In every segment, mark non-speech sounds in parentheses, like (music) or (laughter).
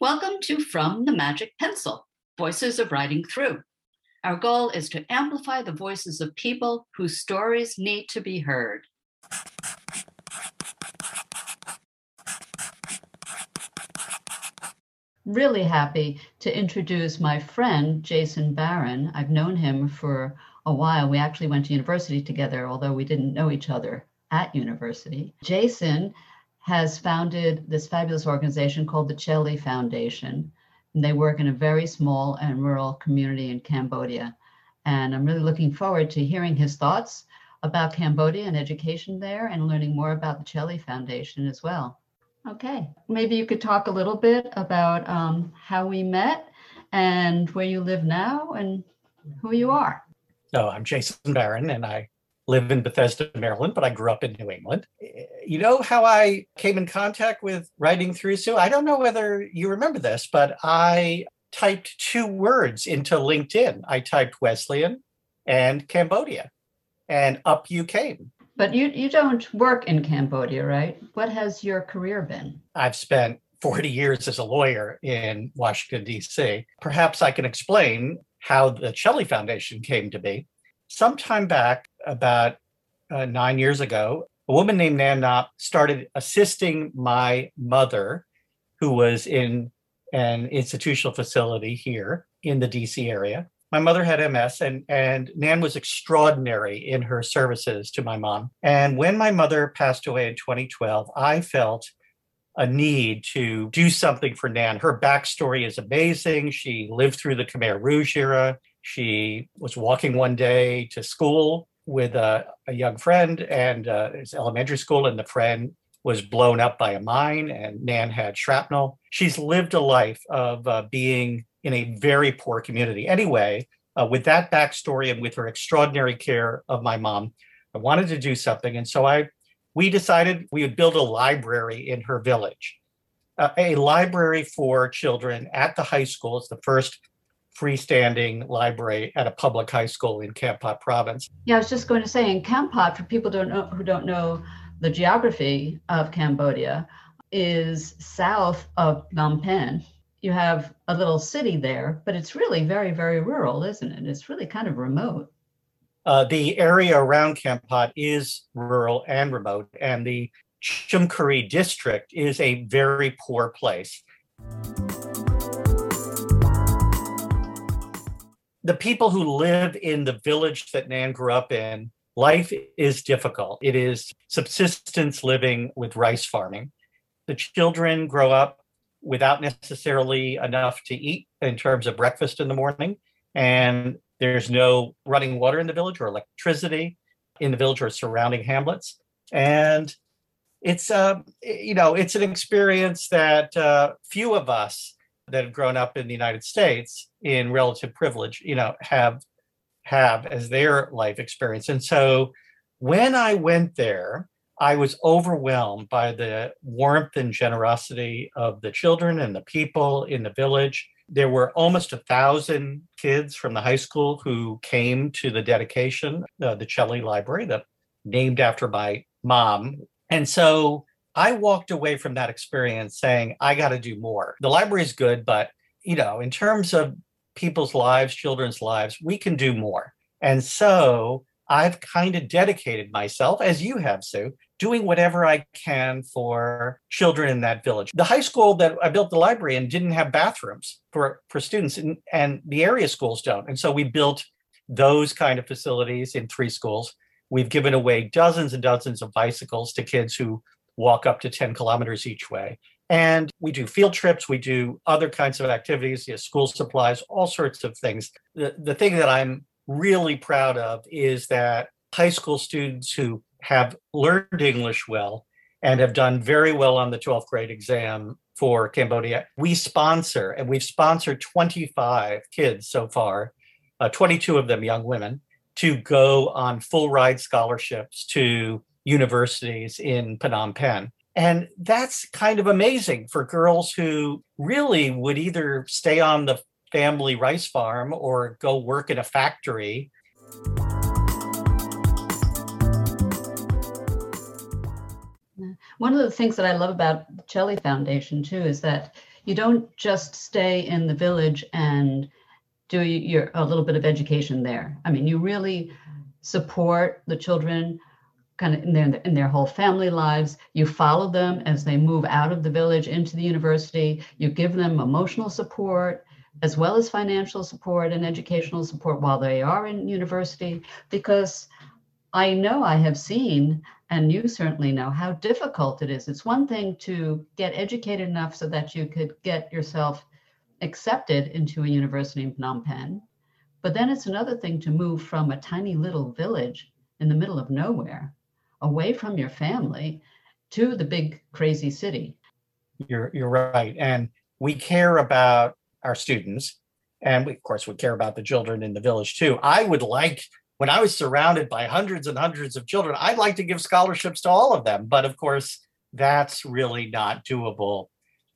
Welcome to From the Magic Pencil Voices of Writing Through. Our goal is to amplify the voices of people whose stories need to be heard. Really happy to introduce my friend, Jason Baron. I've known him for a while. We actually went to university together, although we didn't know each other at university. Jason has founded this fabulous organization called the Chelly Foundation. And they work in a very small and rural community in Cambodia. And I'm really looking forward to hearing his thoughts about Cambodia and education there and learning more about the Chelly Foundation as well. Okay, maybe you could talk a little bit about um, how we met and where you live now and who you are. Oh, I'm Jason Baron, and I live in Bethesda, Maryland, but I grew up in New England. Eh, you know how I came in contact with writing through Sue? I don't know whether you remember this, but I typed two words into LinkedIn. I typed Wesleyan and Cambodia, and up you came. But you, you don't work in Cambodia, right? What has your career been? I've spent 40 years as a lawyer in Washington, D.C. Perhaps I can explain how the Chelly Foundation came to be. Sometime back, about uh, nine years ago, a woman named Nan Knopp started assisting my mother, who was in an institutional facility here in the DC area. My mother had MS, and, and Nan was extraordinary in her services to my mom. And when my mother passed away in 2012, I felt a need to do something for Nan. Her backstory is amazing. She lived through the Khmer Rouge era. She was walking one day to school with a, a young friend and uh, it's elementary school, and the friend was blown up by a mine, and Nan had shrapnel. She's lived a life of uh, being in a very poor community. Anyway, uh, with that backstory and with her extraordinary care of my mom, I wanted to do something, and so I we decided we would build a library in her village, uh, a library for children at the high school. It's the first freestanding library at a public high school in Kampot province. Yeah, I was just going to say in Kampot, for people don't know, who don't know the geography of Cambodia, is south of Phnom Penh. You have a little city there, but it's really very, very rural, isn't it? It's really kind of remote. Uh, the area around Kampot is rural and remote, and the Chumkuri district is a very poor place. The people who live in the village that Nan grew up in, life is difficult. It is subsistence living with rice farming. The children grow up without necessarily enough to eat in terms of breakfast in the morning. And there's no running water in the village or electricity in the village or surrounding hamlets. And it's uh, you know, it's an experience that uh, few of us that have grown up in the United States in relative privilege, you know, have have as their life experience. And so when I went there, I was overwhelmed by the warmth and generosity of the children and the people in the village. There were almost a thousand kids from the high school who came to the dedication, uh, the Chelly Library, that named after my mom. And so I walked away from that experience saying, I got to do more. The library is good, but you know, in terms of people's lives, children's lives, we can do more. And so I've kind of dedicated myself, as you have, Sue, doing whatever I can for children in that village. The high school that I built the library in didn't have bathrooms for, for students, and, and the area schools don't. And so we built those kind of facilities in three schools. We've given away dozens and dozens of bicycles to kids who walk up to 10 kilometers each way. And we do field trips, we do other kinds of activities, you know, school supplies, all sorts of things. The, the thing that I'm really proud of is that high school students who have learned English well and have done very well on the 12th grade exam for Cambodia, we sponsor, and we've sponsored 25 kids so far, uh, 22 of them young women, to go on full ride scholarships to universities in Phnom Penh. And that's kind of amazing for girls who really would either stay on the family rice farm or go work in a factory. One of the things that I love about Chelly Foundation too is that you don't just stay in the village and do your a little bit of education there. I mean, you really support the children kind of in their in their whole family lives. You follow them as they move out of the village into the university. You give them emotional support as well as financial support and educational support while they are in university because I know I have seen and you certainly know how difficult it is. It's one thing to get educated enough so that you could get yourself accepted into a university in Phnom Penh, but then it's another thing to move from a tiny little village in the middle of nowhere, away from your family, to the big crazy city. You're you're right, and we care about our students, and we, of course we care about the children in the village too. I would like when I was surrounded by hundreds and hundreds of children, I'd like to give scholarships to all of them. But of course, that's really not doable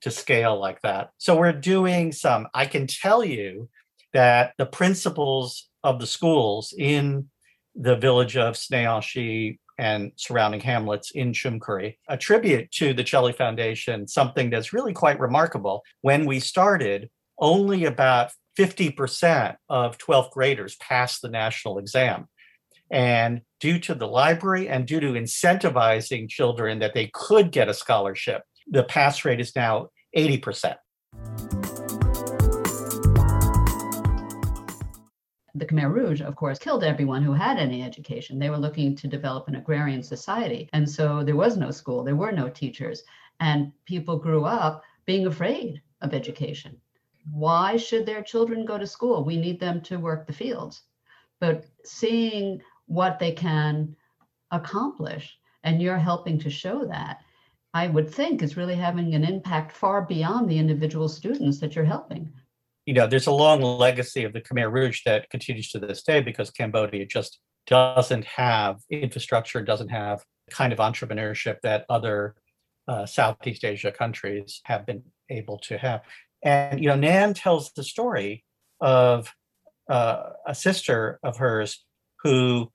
to scale like that. So we're doing some, I can tell you that the principals of the schools in the village of Sneonshi and surrounding hamlets in Chumkuri tribute to the Chelly Foundation something that's really quite remarkable. When we started, only about 50% of 12th graders passed the national exam. And due to the library and due to incentivizing children that they could get a scholarship, the pass rate is now 80%. The Khmer Rouge, of course, killed everyone who had any education. They were looking to develop an agrarian society. And so there was no school, there were no teachers. And people grew up being afraid of education why should their children go to school? We need them to work the fields. But seeing what they can accomplish, and you're helping to show that, I would think is really having an impact far beyond the individual students that you're helping. You know, there's a long legacy of the Khmer Rouge that continues to this day because Cambodia just doesn't have infrastructure, doesn't have the kind of entrepreneurship that other uh, Southeast Asia countries have been able to have. And you know, Nan tells the story of uh, a sister of hers who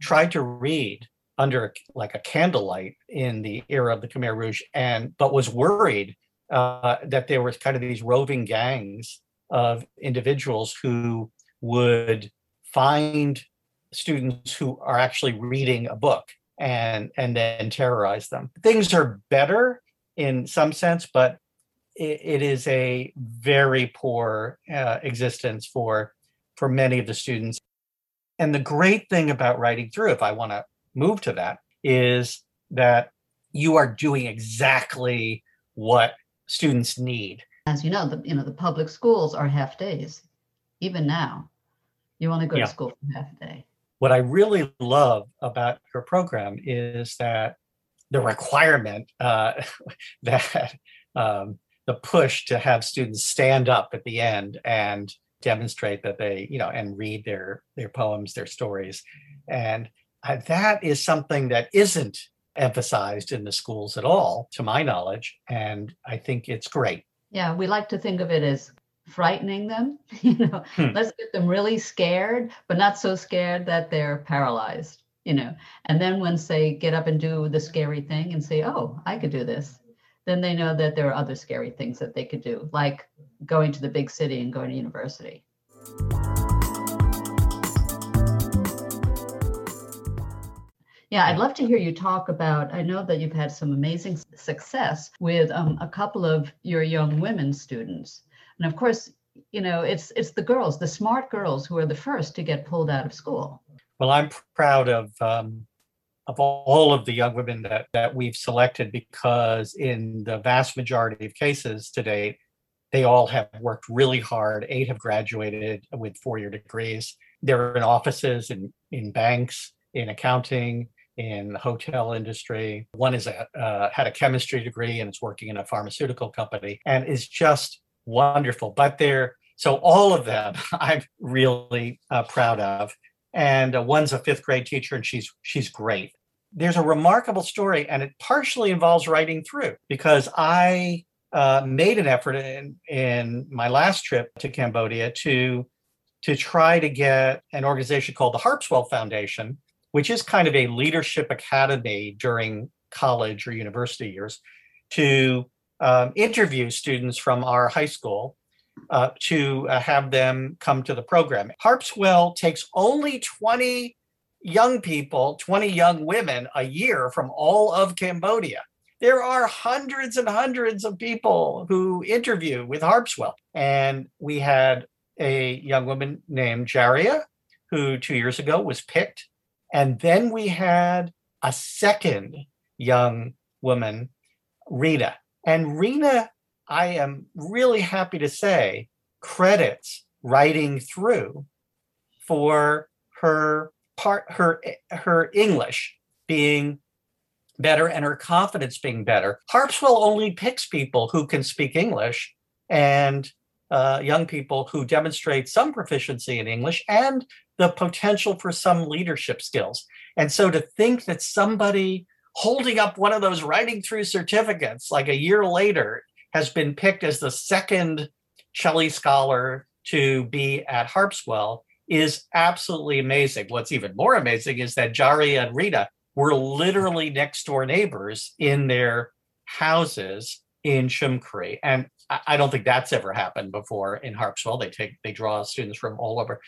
tried to read under like a candlelight in the era of the Khmer Rouge, and but was worried uh, that there was kind of these roving gangs of individuals who would find students who are actually reading a book and and then terrorize them. Things are better in some sense, but it, it is a very poor uh, existence for for many of the students. And the great thing about writing through, if I want to move to that, is that you are doing exactly what students need. As you know, the you know the public schools are half days, even now. You want to go yeah. to school for half a day. What I really love about your program is that the requirement uh, (laughs) that um, the push to have students stand up at the end and demonstrate that they you know and read their their poems their stories and uh, that is something that isn't emphasized in the schools at all to my knowledge and i think it's great yeah we like to think of it as frightening them (laughs) you know hmm. let's get them really scared but not so scared that they're paralyzed you know and then once they get up and do the scary thing and say oh i could do this then they know that there are other scary things that they could do, like going to the big city and going to university. Yeah, I'd love to hear you talk about. I know that you've had some amazing success with um, a couple of your young women students, and of course, you know it's it's the girls, the smart girls, who are the first to get pulled out of school. Well, I'm proud of um, of all of the young women that, that we've selected because in the vast majority of cases to date, they all have worked really hard. Eight have graduated with four-year degrees. They're in offices, in, in banks, in accounting, in the hotel industry. One is a, uh, had a chemistry degree and is working in a pharmaceutical company and is just wonderful. But they're so all of them (laughs) I'm really uh, proud of. And uh, one's a fifth grade teacher, and she's she's great there's a remarkable story, and it partially involves writing through because I uh, made an effort in, in my last trip to Cambodia to to try to get an organization called the Harpswell Foundation, which is kind of a leadership academy during college or university years, to um, interview students from our high school uh, to uh, have them come to the program. Harpswell takes only 20 young people, 20 young women a year from all of Cambodia. There are hundreds and hundreds of people who interview with Harpswell. And we had a young woman named Jaria, who two years ago was picked. And then we had a second young woman, Rita. And Rita, I am really happy to say, credits writing through for her part her her English being better and her confidence being better. Harpswell only picks people who can speak English and uh, young people who demonstrate some proficiency in English and the potential for some leadership skills. And so to think that somebody holding up one of those writing through certificates like a year later has been picked as the second Chelly scholar to be at Harpswell is absolutely amazing. What's even more amazing is that Jari and Rita were literally next door neighbors in their houses in Chumkri. And I don't think that's ever happened before in Harpswell. They take they draw students from all over.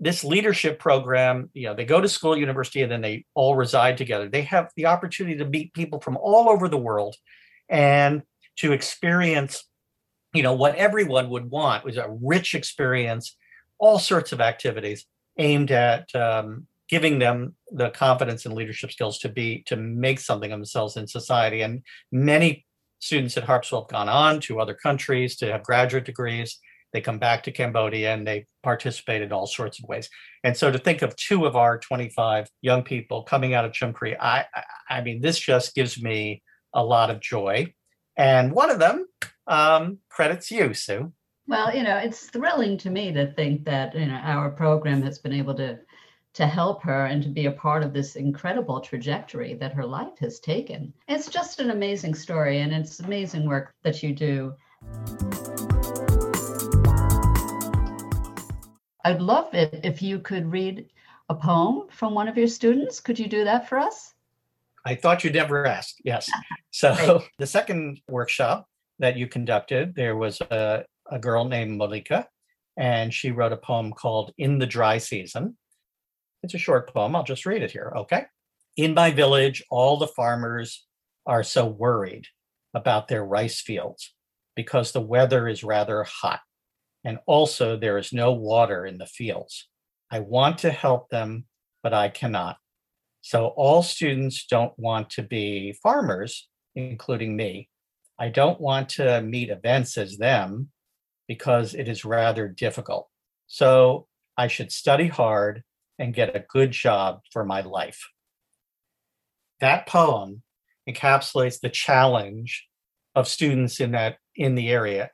This leadership program, you know, they go to school, university, and then they all reside together. They have the opportunity to meet people from all over the world and to experience, you know, what everyone would want was a rich experience all sorts of activities aimed at um, giving them the confidence and leadership skills to be to make something of themselves in society. And many students at Harpswell have gone on to other countries to have graduate degrees. They come back to Cambodia and they participate in all sorts of ways. And so to think of two of our 25 young people coming out of Chumkri, I, I, mean, this just gives me a lot of joy. And one of them um, credits you, Sue. Well, you know, it's thrilling to me to think that you know our program has been able to to help her and to be a part of this incredible trajectory that her life has taken. It's just an amazing story and it's amazing work that you do. I'd love it if you could read a poem from one of your students. Could you do that for us? I thought you'd never ask. Yes. (laughs) So (laughs) the second workshop that you conducted, there was a a girl named Malika, and she wrote a poem called In the Dry Season. It's a short poem. I'll just read it here. Okay. In my village, all the farmers are so worried about their rice fields because the weather is rather hot. And also, there is no water in the fields. I want to help them, but I cannot. So, all students don't want to be farmers, including me. I don't want to meet events as them because it is rather difficult. So I should study hard and get a good job for my life. That poem encapsulates the challenge of students in that in the area.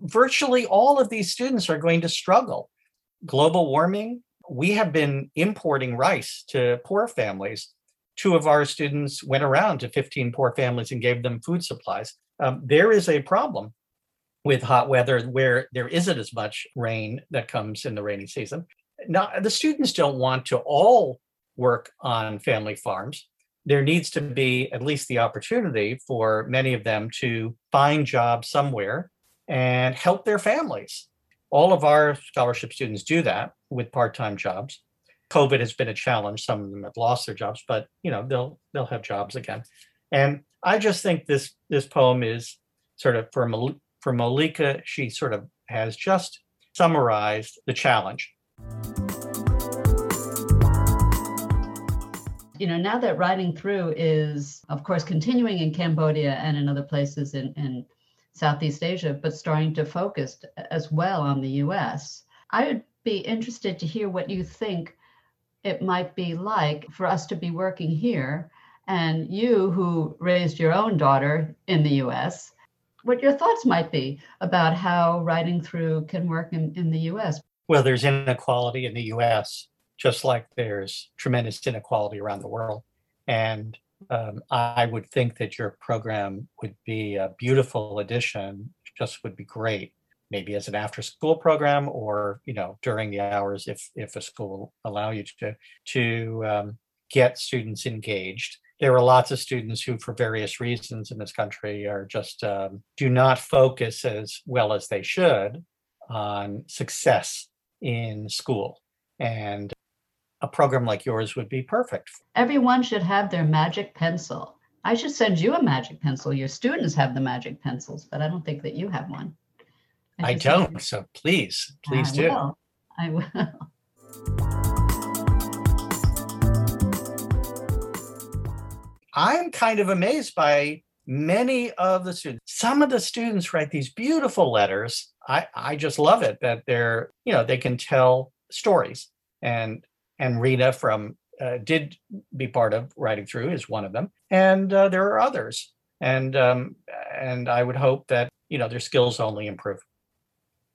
Virtually all of these students are going to struggle. Global warming, we have been importing rice to poor families two of our students went around to 15 poor families and gave them food supplies. Um, there is a problem with hot weather where there isn't as much rain that comes in the rainy season. Now, the students don't want to all work on family farms. There needs to be at least the opportunity for many of them to find jobs somewhere and help their families. All of our scholarship students do that with part time jobs. COVID has been a challenge. Some of them have lost their jobs, but you know they'll they'll have jobs again. And I just think this this poem is sort of for for Malika. She sort of has just summarized the challenge. You know, now that writing through is, of course, continuing in Cambodia and in other places in, in Southeast Asia, but starting to focus as well on the US. I would be interested to hear what you think it might be like for us to be working here and you who raised your own daughter in the US, what your thoughts might be about how writing through can work in, in the US. Well, there's inequality in the US, just like there's tremendous inequality around the world. And um, I would think that your program would be a beautiful addition, just would be great maybe as an after school program or you know during the hours if if a school allow you to to um, get students engaged. There are lots of students who, for various reasons in this country, are just um, do not focus as well as they should on success in school. And a program like yours would be perfect. Everyone should have their magic pencil. I should send you a magic pencil. Your students have the magic pencils, but I don't think that you have one. I, I don't. So please, please I do. Will. I will. (laughs) I'm kind of amazed by many of the students. Some of the students write these beautiful letters. I, I just love it that they're, you know, they can tell stories. And and Rita from uh, did be part of writing through is one of them, and uh, there are others. And um, and I would hope that you know their skills only improve.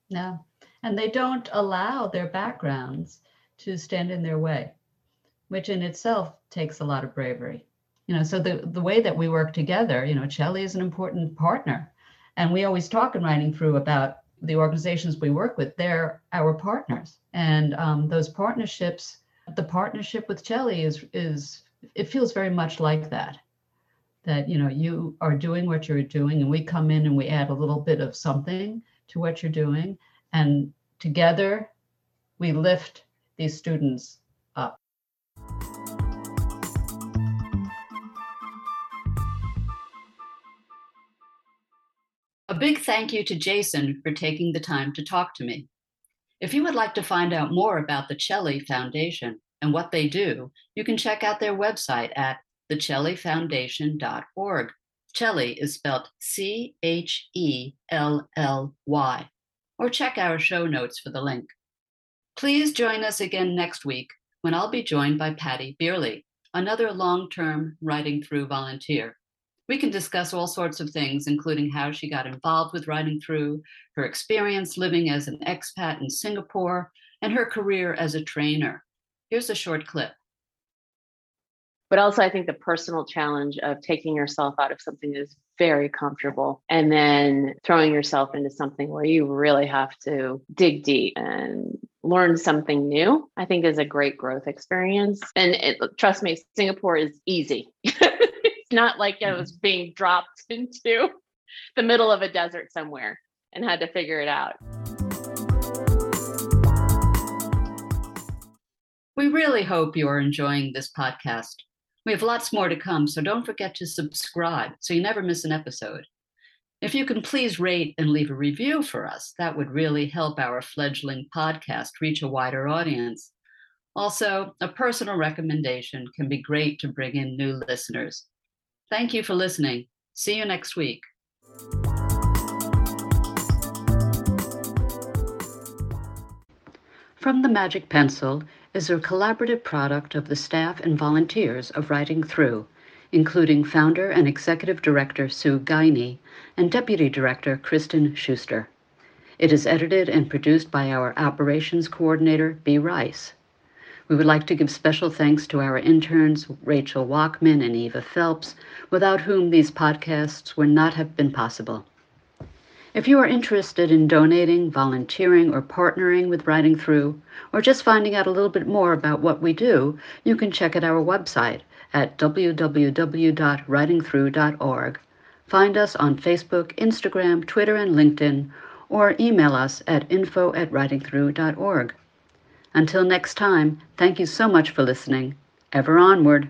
Yeah, and they don't allow their backgrounds to stand in their way, which in itself takes a lot of bravery. You know, so the the way that we work together, you know, Chelly is an important partner, and we always talk in writing through about the organizations we work with. They're our partners, and um, those partnerships the partnership with Chelly is is it feels very much like that. That you know you are doing what you're doing, and we come in and we add a little bit of something to what you're doing, and together we lift these students big thank you to Jason for taking the time to talk to me. If you would like to find out more about the Chelly Foundation and what they do, you can check out their website at thechellyfoundation.org. Chelly is spelled C H E L L Y. Or check our show notes for the link. Please join us again next week when I'll be joined by Patty Beerley, another long term writing through volunteer. We can discuss all sorts of things, including how she got involved with writing through, her experience living as an expat in Singapore, and her career as a trainer. Here's a short clip. But also, I think the personal challenge of taking yourself out of something that is very comfortable and then throwing yourself into something where you really have to dig deep and learn something new, I think is a great growth experience. And it, trust me, Singapore is easy. (laughs) not like I mm-hmm. was being dropped (laughs) into the middle of a desert somewhere and had to figure it out. We really hope you are enjoying this podcast. We have lots more to come, so don't forget to subscribe so you never miss an episode. If you can please rate and leave a review for us, that would really help our fledgling podcast reach a wider audience. Also, a personal recommendation can be great to bring in new listeners. Thank you for listening. See you next week. From the Magic Pencil is a collaborative product of the staff and volunteers of Writing Through, including founder and executive director Sue Guiney and deputy director Kristen Schuster. It is edited and produced by our operations coordinator, B. Rice. We would like to give special thanks to our interns, Rachel Walkman and Eva Phelps, without whom these podcasts would not have been possible. If you are interested in donating, volunteering, or partnering with Writing Through, or just finding out a little bit more about what we do, you can check out our website at www.writingthrough.org. Find us on Facebook, Instagram, Twitter, and LinkedIn, or email us at info at writingthrough.org. Until next time, thank you so much for listening. Ever onward.